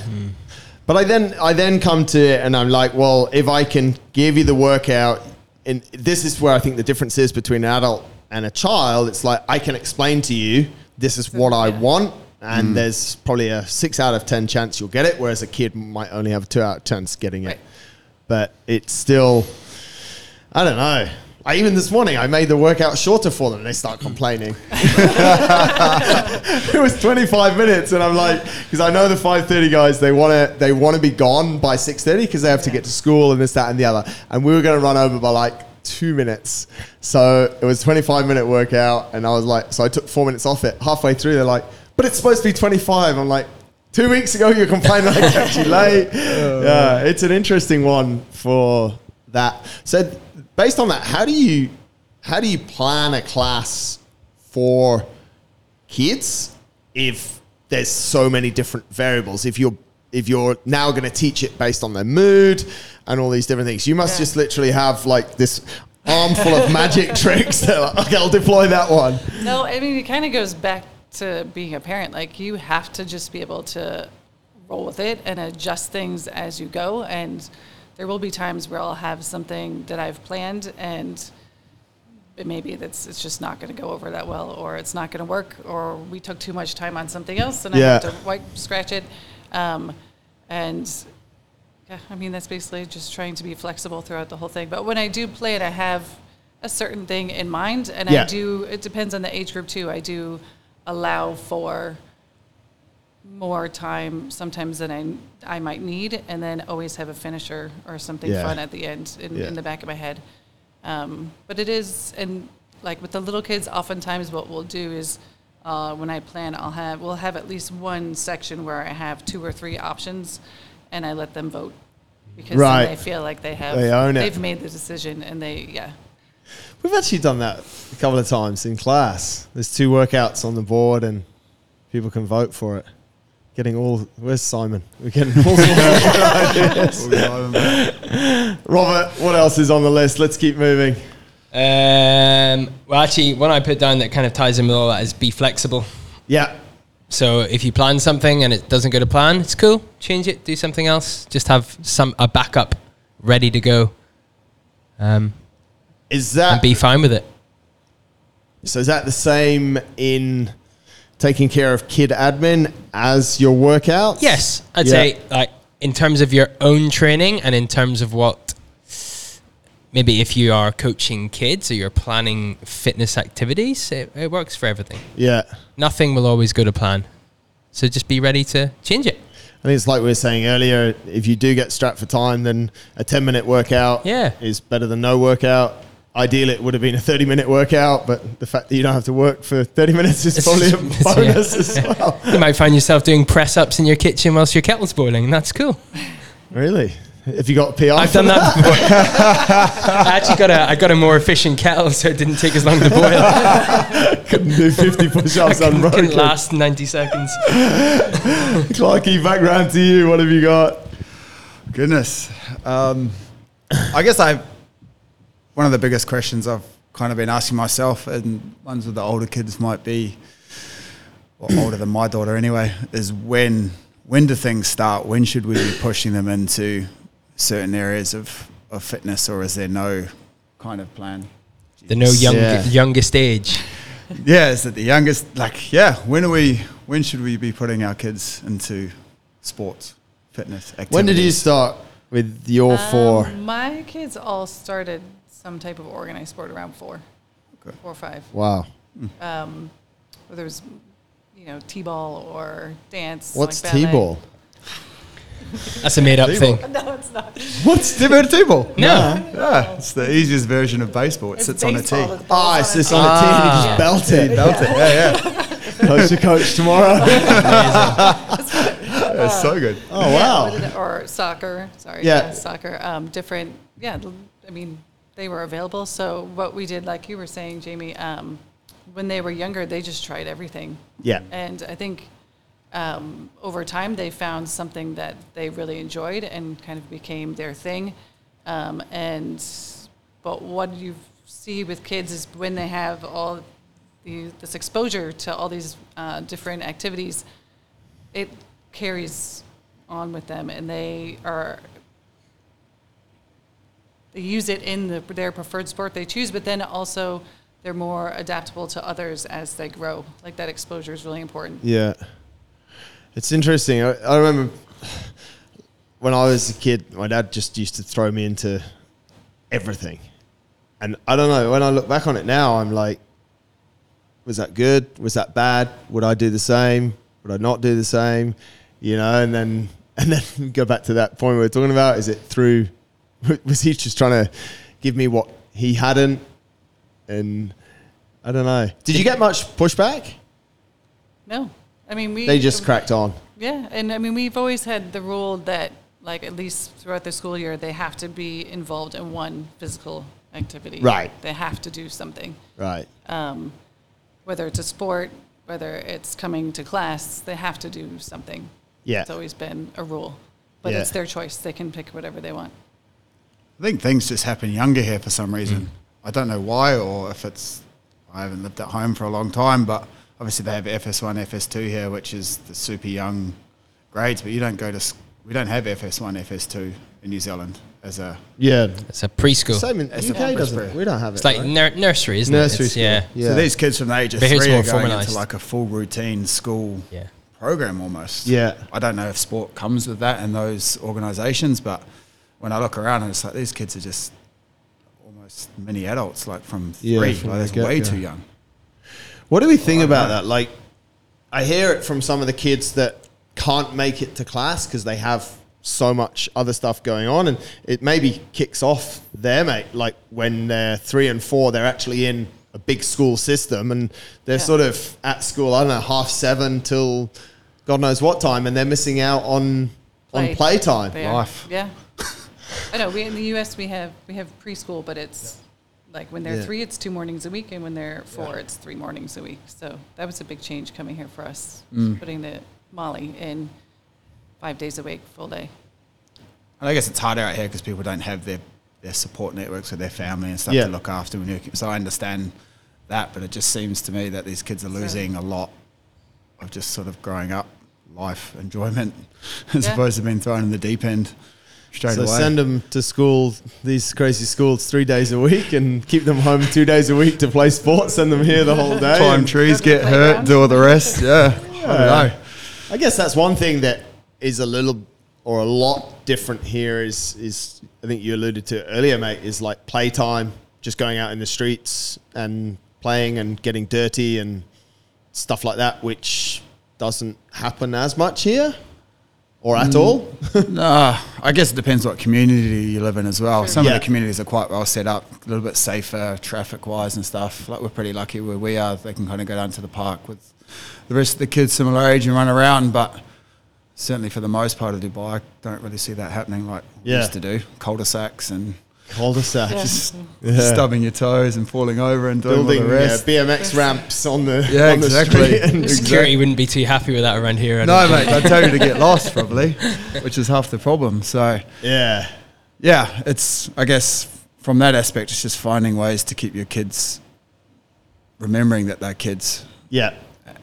Speaker 1: But I then I then come to it and I'm like, well, if I can give you the workout, and this is where I think the difference is between an adult and a child. It's like I can explain to you this is what I want, and mm. there's probably a six out of ten chance you'll get it, whereas a kid might only have a two out of chance getting it.
Speaker 3: Right.
Speaker 1: But it's still, I don't know. I, even this morning, I made the workout shorter for them. and They start complaining. it was 25 minutes, and I'm like, because I know the 5:30 guys, they want to they want to be gone by 6:30 because they have to get to school and this, that, and the other. And we were going to run over by like two minutes, so it was 25 minute workout, and I was like, so I took four minutes off it. Halfway through, they're like, but it's supposed to be 25. I'm like. Two weeks ago, you complained I kept you late. Oh, yeah, it's an interesting one for that. So, based on that, how do you how do you plan a class for kids if there's so many different variables if you're if you're now going to teach it based on their mood and all these different things you must
Speaker 3: Yeah.
Speaker 1: just literally have like this armful of magic tricks that like, okay i'll deploy that one
Speaker 3: No, I mean, it kind of goes back to being a parent. Like, you have to just be able to roll with it and adjust things as you go. And there will be times where I'll have something that I've planned and maybe that's it's just not going to go over that well, or it's not going to work, or we took too much time on something else and I have to wipe scratch it. Um, and yeah, I mean that's basically just trying to be flexible throughout the whole thing. But when I do play it, I have a certain thing in mind, and
Speaker 1: Yeah.
Speaker 3: I do. It depends on the age group too. I do allow for more time sometimes than I I might need, and then always have a finisher or something
Speaker 1: Yeah.
Speaker 3: fun at the end in,
Speaker 1: Yeah.
Speaker 3: in the back of my head. Um, but it is, and like with the little kids, oftentimes what we'll do is uh, when I plan, I'll have we'll have at least one section where I have two or three options, and I let them vote. Because then they feel like they have
Speaker 1: They own it.
Speaker 3: they've made the decision, and they yeah.
Speaker 1: we've actually done that a couple of times in class. There's two workouts on the board and people can vote for it. Getting all where's simon? We're getting all sorts of ideas. robert what else is on the list? Let's keep moving
Speaker 4: Um, well, actually, one I put down that kind of ties in with all that is be flexible.
Speaker 1: yeah
Speaker 4: So if you plan something and it doesn't go to plan, it's cool. Change it, do something else. Just have some a backup ready to go, um,
Speaker 1: is that
Speaker 4: and be fine with it.
Speaker 1: So is that the same in taking care of kid admin as your workouts?
Speaker 4: Yes, I'd
Speaker 1: Yeah.
Speaker 4: say like in terms of your own training and in terms of what maybe if you are coaching kids or you're planning fitness activities, it, it works for everything.
Speaker 1: Yeah.
Speaker 4: Nothing will always go to plan. So just be ready to change it.
Speaker 1: I think it's like we were saying earlier, if you do get strapped for time, then a 10 minute workout
Speaker 4: Yeah.
Speaker 1: is better than no workout. Ideally, it would have been a 30 minute workout, but the fact that you don't have to work for 30 minutes is probably a
Speaker 4: It's- yeah.
Speaker 1: bonus as well.
Speaker 4: You might find yourself doing press ups in your kitchen whilst your kettle's boiling, and that's cool.
Speaker 1: Really? Have you got a PR?
Speaker 4: I've done that before. I actually got a I got a more efficient kettle, so it didn't take as long to boil.
Speaker 1: Couldn't do 50 push ups
Speaker 4: Couldn't
Speaker 1: unbroken.
Speaker 4: last ninety seconds.
Speaker 1: Clarky, back round to you. What have you got?
Speaker 2: Goodness. Um, I guess I one of the biggest questions I've kind of been asking myself, and ones with the older kids might be, or older than my daughter anyway, is when when do things start? When should we be pushing them into certain areas of, of fitness, or is there no kind of plan?
Speaker 4: The no young
Speaker 1: Yeah.
Speaker 4: youngest age.
Speaker 2: Yeah, is it the youngest? Like, yeah, when are we? When should we be putting our kids into sports, fitness, activities?
Speaker 1: When did you start with your four?
Speaker 3: Um, my kids all started some type of organized sport around four,
Speaker 2: Okay.
Speaker 3: four or five.
Speaker 1: Wow.
Speaker 3: Um, whether it was, you know, t-ball or dance.
Speaker 1: What's
Speaker 3: like.
Speaker 1: T-ball?
Speaker 4: That's a made up thing.
Speaker 3: No, it's not.
Speaker 2: What's Timber T-ball?
Speaker 4: No.
Speaker 2: Yeah, it's the easiest version of baseball. It
Speaker 3: It's
Speaker 2: sits on a
Speaker 3: baseball
Speaker 2: tee.
Speaker 3: with balls
Speaker 1: Ah,
Speaker 3: on
Speaker 1: it's
Speaker 3: it.
Speaker 1: just on a tee and you just
Speaker 3: Yeah.
Speaker 1: belt it.
Speaker 2: Belt it. Yeah, yeah.
Speaker 1: Coach to coach tomorrow.
Speaker 2: It's so good.
Speaker 1: Oh,
Speaker 3: Yeah,
Speaker 1: wow.
Speaker 3: did it- or soccer. Sorry.
Speaker 1: Yeah.
Speaker 3: soccer. Um, different. Yeah. l- I mean, they were available. So what we did, like you were saying, Jamie, um, when they were younger, they just tried everything.
Speaker 1: Yeah.
Speaker 3: And I think um, over time they found something that they really enjoyed and kind of became their thing. Um, and but what you see with kids is when they have all the, this exposure to all these uh, different activities, it carries on with them, and they are they use it in the, their preferred sport they choose, but then also they're more adaptable to others as they grow. Like that exposure is really important.
Speaker 1: Yeah. It's interesting. I, I remember when I was a kid, my dad just used to throw me into everything. And I don't know, when I look back on it now, I'm like, was that good? Was that bad? Would I do the same? Would I not do the same? You know, and then and then go back to that point we were talking about. Is it through? Was he just trying to give me what he hadn't? And I don't know. Did you get much pushback?
Speaker 3: No, I mean we.
Speaker 1: They just cracked on.
Speaker 3: Yeah, and I mean we've always had the rule that like at least throughout the school year they have to be involved in one physical activity.
Speaker 1: Right.
Speaker 3: They have to do something.
Speaker 1: Right.
Speaker 3: Um, whether it's a sport, whether it's coming to class, they have to do something.
Speaker 1: Yeah.
Speaker 3: It's always been a rule. But
Speaker 1: Yeah.
Speaker 3: it's their choice. They can pick whatever they want.
Speaker 2: I think things just happen younger here for some reason. I don't know why, or if it's I haven't lived at home for a long time, but obviously they have FS1, FS2 here, which is the super young grades. But you don't go to we don't have FS1, FS2 in New Zealand as a
Speaker 1: Yeah.
Speaker 4: It's a preschool.
Speaker 1: Same in
Speaker 2: It's
Speaker 1: UK doesn't. We don't have it.
Speaker 4: It's like
Speaker 1: right?
Speaker 4: nur- nursery, isn't
Speaker 1: Nursery
Speaker 4: it? It's-
Speaker 1: school.
Speaker 4: Yeah.
Speaker 1: Yeah.
Speaker 2: so these kids from the age of
Speaker 4: But
Speaker 2: three are going
Speaker 4: formalised.
Speaker 2: into like a full routine school
Speaker 4: Yeah.
Speaker 2: program almost.
Speaker 1: Yeah.
Speaker 2: I don't know if sport comes with that in those organisations, but when I look around, it's like these kids are just almost mini adults, like from
Speaker 1: Yeah,
Speaker 2: three.
Speaker 1: from
Speaker 2: like,
Speaker 1: the
Speaker 2: that's way too young.
Speaker 1: What do we think
Speaker 2: I
Speaker 1: about
Speaker 2: know.
Speaker 1: that? Like, I hear it from some of the kids that can't make it to class because they have so much other stuff going on, and it maybe kicks off their mate. Like when they're three and four, they're actually in a big school system, and they're
Speaker 3: Yeah.
Speaker 1: sort of at school. I don't know, half seven till God knows what time, and they're missing out on on
Speaker 3: Play.
Speaker 1: playtime.
Speaker 2: Life.
Speaker 3: Yeah. I know. We in the U.S. we have we have preschool, but it's like when they're
Speaker 1: Yeah.
Speaker 3: three, it's two mornings a week, and when they're four, it's three mornings a week. So that was a big change coming here for us,
Speaker 2: Mm.
Speaker 3: putting the Molly in five days a week, full day.
Speaker 2: And I guess it's harder out here because people don't have their, their support networks with their family and stuff
Speaker 1: Yeah.
Speaker 2: to look after. When you, so I understand that, but it just seems to me that these kids are losing a lot of just sort of growing up life enjoyment as
Speaker 3: Yeah.
Speaker 2: opposed to being thrown in the deep end straight
Speaker 1: So
Speaker 2: away.
Speaker 1: send them to school, these crazy schools, three days a week, and keep them home two days a week to play sports. Send them here the whole day.
Speaker 2: Climb trees,
Speaker 3: Go to the
Speaker 2: get hurt, do all the rest. Yeah, I don't know.
Speaker 1: I guess that's one thing that is a little or a lot different here. Is is I think you alluded to earlier, mate. Is like playtime, just going out in the streets and playing and getting dirty and stuff like that, which doesn't happen as much here or at all. Mm.
Speaker 2: No, I guess it depends what community you live in as well. Some
Speaker 1: Yeah.
Speaker 2: of the communities are quite well set up, a little bit safer traffic wise and stuff. Like we're pretty lucky where we are; they can kind of go down to the park with the rest of the kids similar age and run around. But certainly for the most part of Dubai, I don't really see that happening like
Speaker 1: Yeah.
Speaker 2: used to do. Cul-de-sacs and
Speaker 1: Cul-de-sac.
Speaker 3: Yeah.
Speaker 1: Just yeah.
Speaker 2: stubbing your toes and falling over and doing
Speaker 1: building
Speaker 2: all the
Speaker 1: yeah,
Speaker 2: rest.
Speaker 1: BMX ramps on the
Speaker 2: Yeah,
Speaker 1: on the
Speaker 2: exactly.
Speaker 1: street and
Speaker 4: Security wouldn't be too happy with that around here. I
Speaker 2: no,
Speaker 4: don't think.
Speaker 2: mate, I tell you to get lost probably, which is half the problem. So.
Speaker 1: yeah.
Speaker 2: yeah, it's I guess from that aspect, it's just finding ways to keep your kids remembering that they're kids
Speaker 1: Yeah.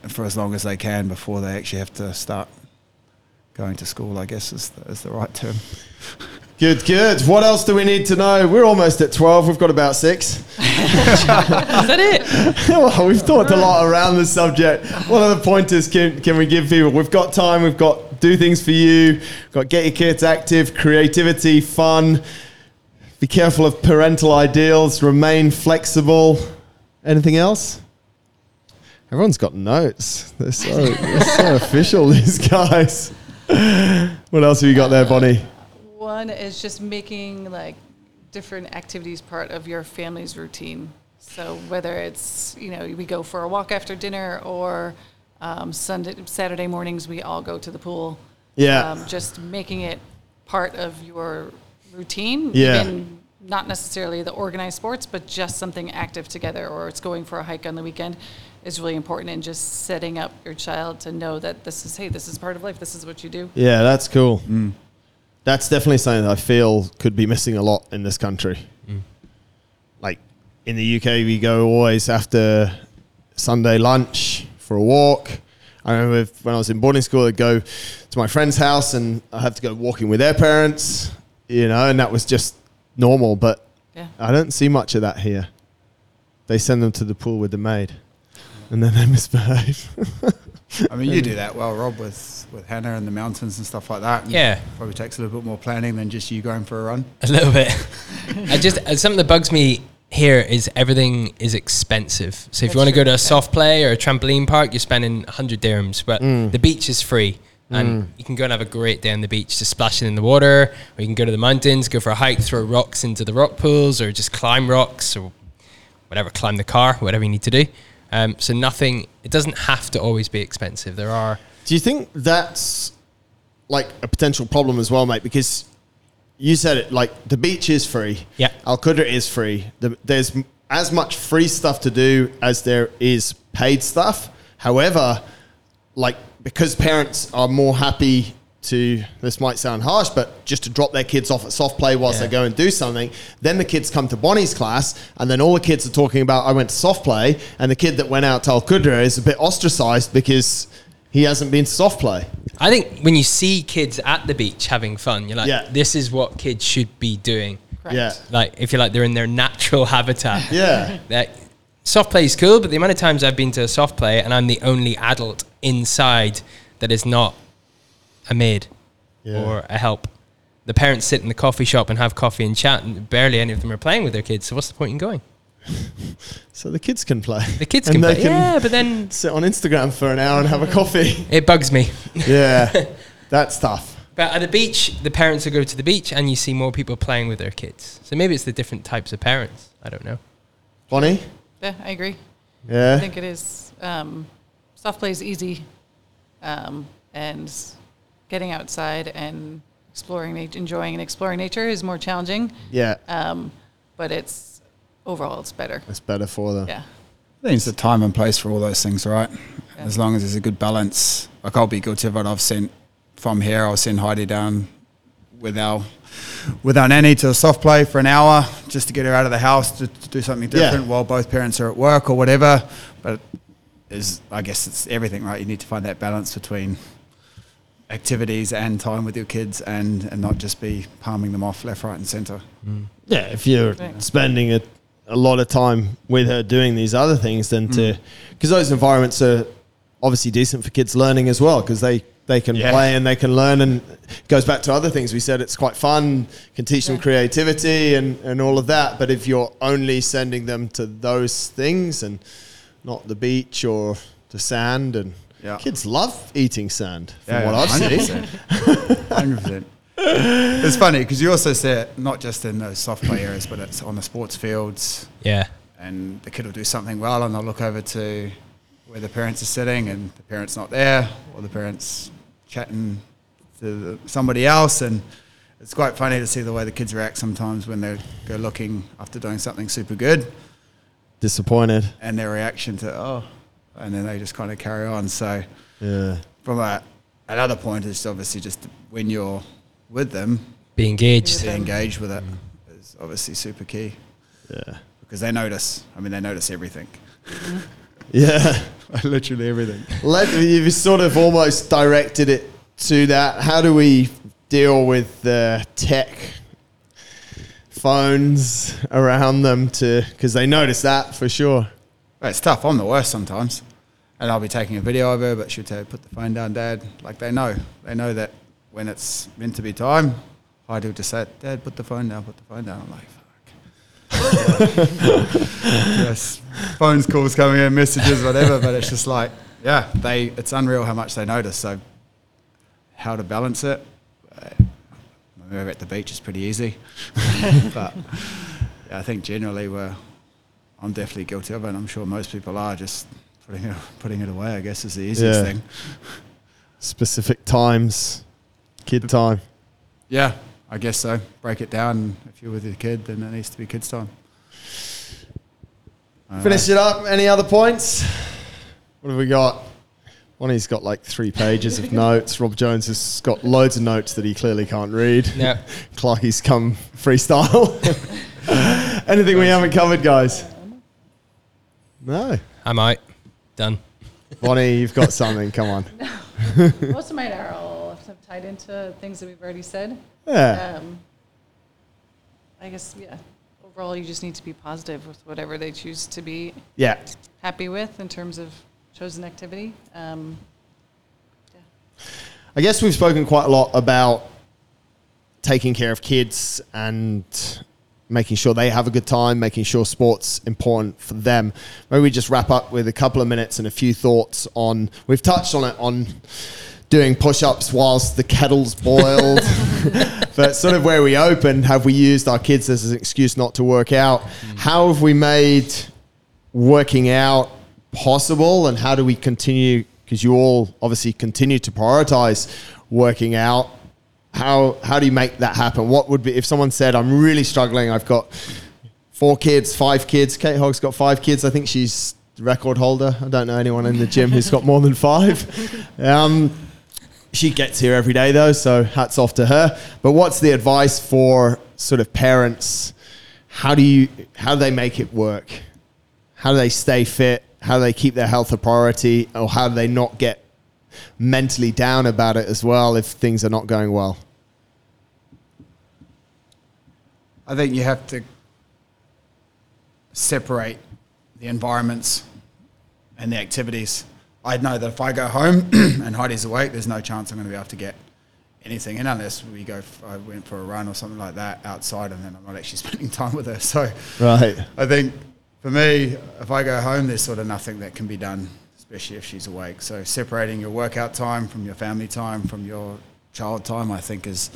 Speaker 2: for as long as they can before they actually have to start going to school. I guess is the, is the right term.
Speaker 1: Good, good. What else do we need to know? We're almost at 12. We've got about six.
Speaker 3: Is that it?
Speaker 1: well, we've talked a lot around the subject. What other pointers can, can we give people? We've got time. We've got do things for you. We've got get your kids active, creativity, fun. Be careful of parental ideals. Remain flexible. Anything else? Everyone's got notes. They're so, they're so official, these guys. What else have you got there, Bonnie?
Speaker 3: One is just making like different activities part of your family's routine. So whether it's you know we go for a walk after dinner or um, Sunday Saturday mornings we all go to the pool.
Speaker 1: Yeah.
Speaker 3: Um, just making it part of your routine.
Speaker 1: Yeah.
Speaker 3: Even not necessarily the organized sports, but just something active together, or it's going for a hike on the weekend, is really important. And just setting up your child to know that this is hey, this is part of life. This is what you do.
Speaker 1: Yeah, that's cool. That's definitely something that I feel could be missing a lot in this country. Mm. Like in the UK, we go always after Sunday lunch for a walk. I remember if- when I was in boarding school, I'd go to my friend's house and I have to go walking with their parents, you know, and that was just normal. But
Speaker 3: Yeah.
Speaker 1: I don't see much of that here. They send them to the pool with the maid, and then they misbehave.
Speaker 2: I mean, you do that well, Rob, with, with Hannah and the mountains and stuff like that.
Speaker 4: Yeah.
Speaker 2: Probably takes a little bit more planning than just you going for a run.
Speaker 4: A little bit. I just uh, something that bugs me here is everything is expensive. So if
Speaker 3: That's
Speaker 4: you want to go to a soft play or a trampoline park, you're spending 100 dirhams. But
Speaker 1: Mm.
Speaker 4: the beach is free. And you can go and have a great day on the beach, just splashing in the water, or you can go to the mountains, go for a hike, throw rocks into the rock pools, or just climb rocks, or whatever, climb the car, whatever you need to do. Um, so nothing, it doesn't have to always be expensive. There are,
Speaker 1: Do you think that's like a potential problem as well, mate? Because you said it, like the beach is free.
Speaker 4: Yeah.
Speaker 1: Al Qudra is free. The, there's as much free stuff to do as there is paid stuff. However, like because parents are more happy to this might sound harsh, but just to drop their kids off at soft play whilst
Speaker 4: Yeah.
Speaker 1: they go and do something. Then the kids come to Bonnie's class, and then all the kids are talking about I went to soft play, and the kid that went out to Al Qudra is a bit ostracized because he hasn't been to soft play.
Speaker 4: I think when you see kids at the beach having fun, you're like,
Speaker 1: Yeah.
Speaker 4: this is what kids should be doing.
Speaker 3: Correct.
Speaker 1: Yeah.
Speaker 4: Like, if you're like, they're in their natural habitat.
Speaker 1: Yeah.
Speaker 4: Like, soft play is cool, but the amount of times I've been to a soft play and I'm the only adult inside that is not a maid
Speaker 1: Yeah.
Speaker 4: or a help. The parents sit in the coffee shop and have coffee and chat, and barely any of them are playing with their kids. So what's the point in going?
Speaker 1: So the kids can play.
Speaker 4: The kids
Speaker 1: And
Speaker 4: can
Speaker 1: they
Speaker 4: play, yeah, but then
Speaker 1: sit on Instagram for an hour and have a coffee.
Speaker 4: it bugs me.
Speaker 1: yeah, that's tough.
Speaker 4: But at the beach, the parents will go to the beach, and you see more people playing with their kids. So maybe it's the different types of parents. I don't know.
Speaker 1: Bonnie,
Speaker 3: Yeah, I agree.
Speaker 1: Yeah, I
Speaker 3: think it is. Um, soft play is easy, um, and getting outside and exploring, nat- enjoying and exploring nature is more challenging.
Speaker 1: yeah,
Speaker 3: Um, but it's overall it's better.
Speaker 1: It's better for them.
Speaker 3: Yeah.
Speaker 2: I think it's the time and place for all those things, right?
Speaker 3: Yeah.
Speaker 2: As long as there's a good balance. Like I'll be guilty of it. I've sent from here. I'll send Heidi down with our with our nanny to a soft play for an hour just to get her out of the house to, to do something
Speaker 1: Yeah.
Speaker 2: different while both parents are at work or whatever. But is I guess it's everything, right? You need to find that balance between activities and time with your kids and and not just be palming them off left, right, and centre.
Speaker 1: Yeah, if you're
Speaker 3: Right.
Speaker 1: spending a, a lot of time with her doing these other things, then
Speaker 2: Mm.
Speaker 1: to because those environments are obviously decent for kids learning as well because they they can
Speaker 2: Yeah.
Speaker 1: play and they can learn and it goes back to other things we said it's quite fun can teach them
Speaker 3: Yeah.
Speaker 1: creativity and and all of that but if you're only sending them to those things and not the beach or the sand and
Speaker 2: Yeah.
Speaker 1: kids love eating sand from
Speaker 2: Yeah,
Speaker 1: what I've seen
Speaker 2: 100%. 100%. It's funny because you also see it not just in those soft play areas, but it's on the sports fields.
Speaker 4: Yeah.
Speaker 2: And the kid will do something well, and they'll look over to where the parents are sitting, and the parents not there, or the parents chatting to the, somebody else. And it's quite funny to see the way the kids react sometimes when they go looking after doing something super good,
Speaker 1: disappointed
Speaker 2: and their reaction to oh, and then they just kind of carry on. So
Speaker 1: yeah
Speaker 2: from a, another point is obviously just when you're with them,
Speaker 4: Be engaged.
Speaker 2: to engage with it mm. is obviously super key
Speaker 1: yeah
Speaker 2: because they notice. I mean, they notice everything,
Speaker 1: yeah
Speaker 2: literally everything.
Speaker 1: Let, you've sort of almost directed it to that. How do we deal with the tech phones around them to because they notice that for sure.
Speaker 2: It's tough. I'm the worst sometimes, and I'll be taking a video of her, but she'll tell, put the phone down, Dad. Like they know, they know that when it's meant to be time, Heidi will just say, Dad, put the phone down, put the phone down. I'm like, fuck. yes, phones, calls coming in, messages, whatever. But it's just like, yeah, they. It's unreal how much they notice. So, how to balance it? Uh, When we're at the beach, it's pretty easy. but yeah, I think generally we're. I'm definitely guilty of it. and I'm sure most people are just putting it, putting it away. I guess is the easiest
Speaker 1: Yeah.
Speaker 2: thing.
Speaker 1: Specific times, kid time.
Speaker 2: Yeah, I guess so. Break it down. If you're with your kid, then it needs to be kids' time.
Speaker 1: Finish
Speaker 2: know.
Speaker 1: it up. Any other points? What have we got? Bonnie's got like three pages of notes. Rob Jones has got loads of notes that he clearly can't read.
Speaker 4: Yeah.
Speaker 1: Clarky's come freestyle. Anything we haven't covered, guys? No.
Speaker 4: I'm out. Done.
Speaker 1: Bonnie, you've got something. Come on.
Speaker 3: Most of mine are all tied into things that we've already said.
Speaker 1: Yeah.
Speaker 3: Um, I guess, yeah, overall, you just need to be positive with whatever they choose to be
Speaker 1: Yeah.
Speaker 3: happy with in terms of chosen activity. Um,
Speaker 1: I guess we've spoken quite a lot about taking care of kids and making sure they have a good time, making sure sports important for them. Maybe we just wrap up with a couple of minutes and a few thoughts on. We've touched on it on doing push-ups whilst the kettle's boiled, but sort of where we opened, have we used our kids as an excuse not to work out? Mm. How have we made working out possible, and how do we continue? Because you all obviously continue to prioritize working out how how do you make that happen? What would be if someone said, "I'm really struggling. I've got four kids, five kids. Kate Hogg's got five kids. I think she's record holder. I don't know anyone in the gym who's got more than five. Um, she gets here every day though, so hats off to her. But what's the advice for sort of parents? How do you how do they make it work? How do they stay fit? How do they keep their health a priority? Or how do they not get mentally down about it as well if things are not going well?
Speaker 2: I think you have to separate the environments and the activities. I know that if I go home and Heidi's awake, there's no chance I'm going to be able to get anything in unless we go. f- I went for a run or something like that outside, and then I'm not actually spending time with her. So
Speaker 1: Right.
Speaker 2: I think for me, if I go home, there's sort of nothing that can be done, especially if she's awake. So separating your workout time from your family time, from your child time, I think is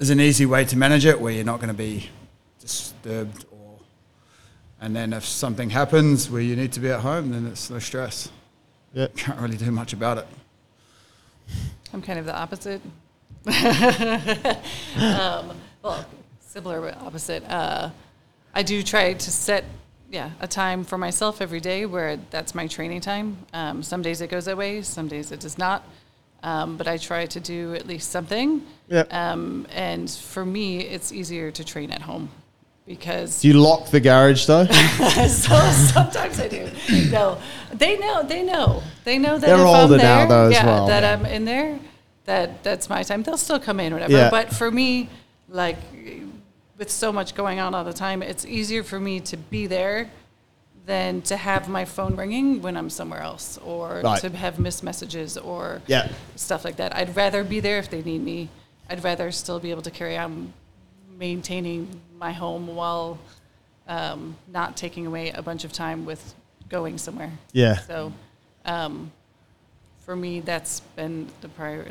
Speaker 2: is an easy way to manage it, where you're not going to be disturbed. Or and then if something happens where you need to be at home, then it's no stress.
Speaker 1: Yeah.
Speaker 2: Can't really do much about it.
Speaker 3: I'm kind of the opposite. um, well, similar but opposite. Uh, I do try to set, yeah, a time for myself every day where that's my training time. Um, some days it goes that way, some days it does not. Um, but I try to do at least something.
Speaker 1: Yep.
Speaker 3: Um, and for me, it's easier to train at home because
Speaker 1: Do you lock the garage though?
Speaker 3: so sometimes I do. No, they know. They know. They know that
Speaker 1: They're
Speaker 3: if
Speaker 1: older
Speaker 3: I'm there,
Speaker 1: now, though,
Speaker 3: yeah,
Speaker 1: well.
Speaker 3: that I'm in there, that that's my time. They'll still come in, whatever.
Speaker 1: Yeah.
Speaker 3: But for me, like with so much going on all the time, it's easier for me to be there than to have my phone ringing when I'm somewhere else, or
Speaker 1: Right.
Speaker 3: to have missed messages or
Speaker 1: Yeah.
Speaker 3: stuff like that. I'd rather be there if they need me. I'd rather still be able to carry on maintaining my home while um, not taking away a bunch of time with going somewhere.
Speaker 1: Yeah.
Speaker 3: So, um, for me, that's been the prior,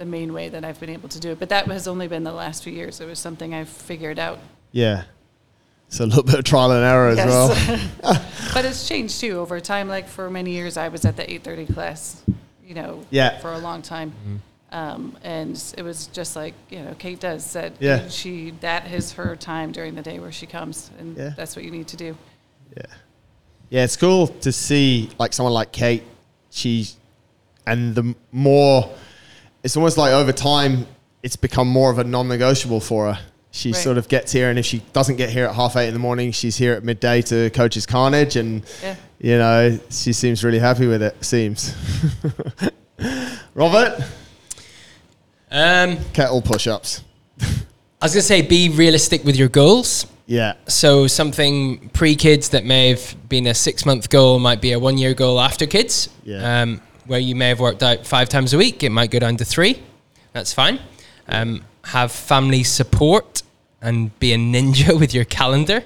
Speaker 3: the main way that I've been able to do it. But that has only been the last few years. It was something I've figured out.
Speaker 1: Yeah. It's a little bit of trial and error as well.
Speaker 3: But it's changed too over time. Like for many years, I was at the 8:30 class, you know,
Speaker 1: Yeah.
Speaker 3: for a long time. Um, and it was just like you know, Kate does that.
Speaker 1: Yeah.
Speaker 3: she that is her time during the day where she comes, and
Speaker 1: Yeah.
Speaker 3: that's what you need to do.
Speaker 1: Yeah. Yeah, it's cool to see like someone like Kate. She and the more it's almost like over time it's become more of a non-negotiable for her. She
Speaker 3: Right.
Speaker 1: sort of gets here, and if she doesn't get here at half eight in the morning, she's here at midday to coach's carnage, and
Speaker 3: Yeah.
Speaker 1: you know she seems really happy with it. Seems. Robert,
Speaker 4: Um,
Speaker 1: kettle push-ups.
Speaker 4: I was gonna say, be realistic with your goals.
Speaker 1: Yeah,
Speaker 4: So something pre-kids that may have been a six-month goal might be a one-year goal after kids.
Speaker 1: Yeah.
Speaker 4: Um, where you may have worked out five times a week, it might go down to three. That's fine. Um, have family support and be a ninja with your calendar.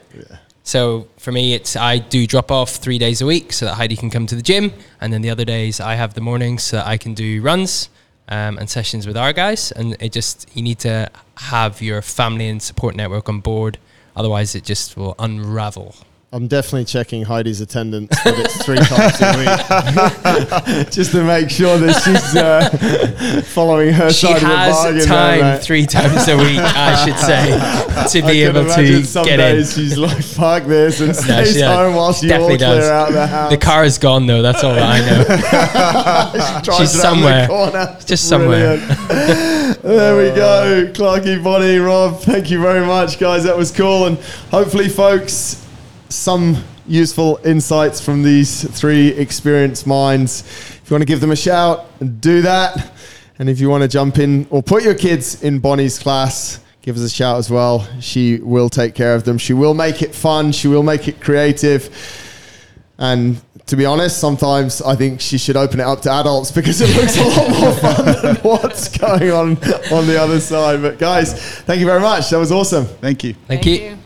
Speaker 4: So for me, it's I do drop off three days a week so that Heidi can come to the gym, and then the other days I have the mornings so that I can do runs um, and sessions with our guys. And it just you need to have your family and support network on board, otherwise it just will unravel.
Speaker 1: I'm definitely checking Heidi's attendance, but it's three times a week, just to make sure that she's uh, following her
Speaker 4: She
Speaker 1: side of the
Speaker 4: has
Speaker 1: bargain. there,
Speaker 4: time
Speaker 1: mate.
Speaker 4: three times a week, I should say, to
Speaker 1: I
Speaker 4: be
Speaker 1: can
Speaker 4: able to
Speaker 1: some
Speaker 4: get in.
Speaker 1: she's like, "Fuck this," and
Speaker 4: No,
Speaker 1: stays
Speaker 4: she
Speaker 1: home whilst
Speaker 4: She
Speaker 1: you all
Speaker 4: definitely
Speaker 1: clear
Speaker 4: does.
Speaker 1: out the house.
Speaker 4: The car is gone though. That's all I know.
Speaker 1: Drives
Speaker 4: she's
Speaker 1: around the
Speaker 4: somewhere. Just somewhere.
Speaker 1: There we go, Clarky, Bonnie, Rob. Thank you very much, guys. That was cool, and hopefully, folks, some useful insights from these three experienced minds. If you want to give them a shout, do that. And if you want to jump in or put your kids in Bonnie's class, give us a shout as well. She will take care of them. She will make it fun. She will make it creative. And to be honest, sometimes I think she should open it up to adults because it looks a lot more fun than what's going on on the other side. But guys, thank you very much. That was awesome.
Speaker 2: Thank you.
Speaker 4: Thank, you.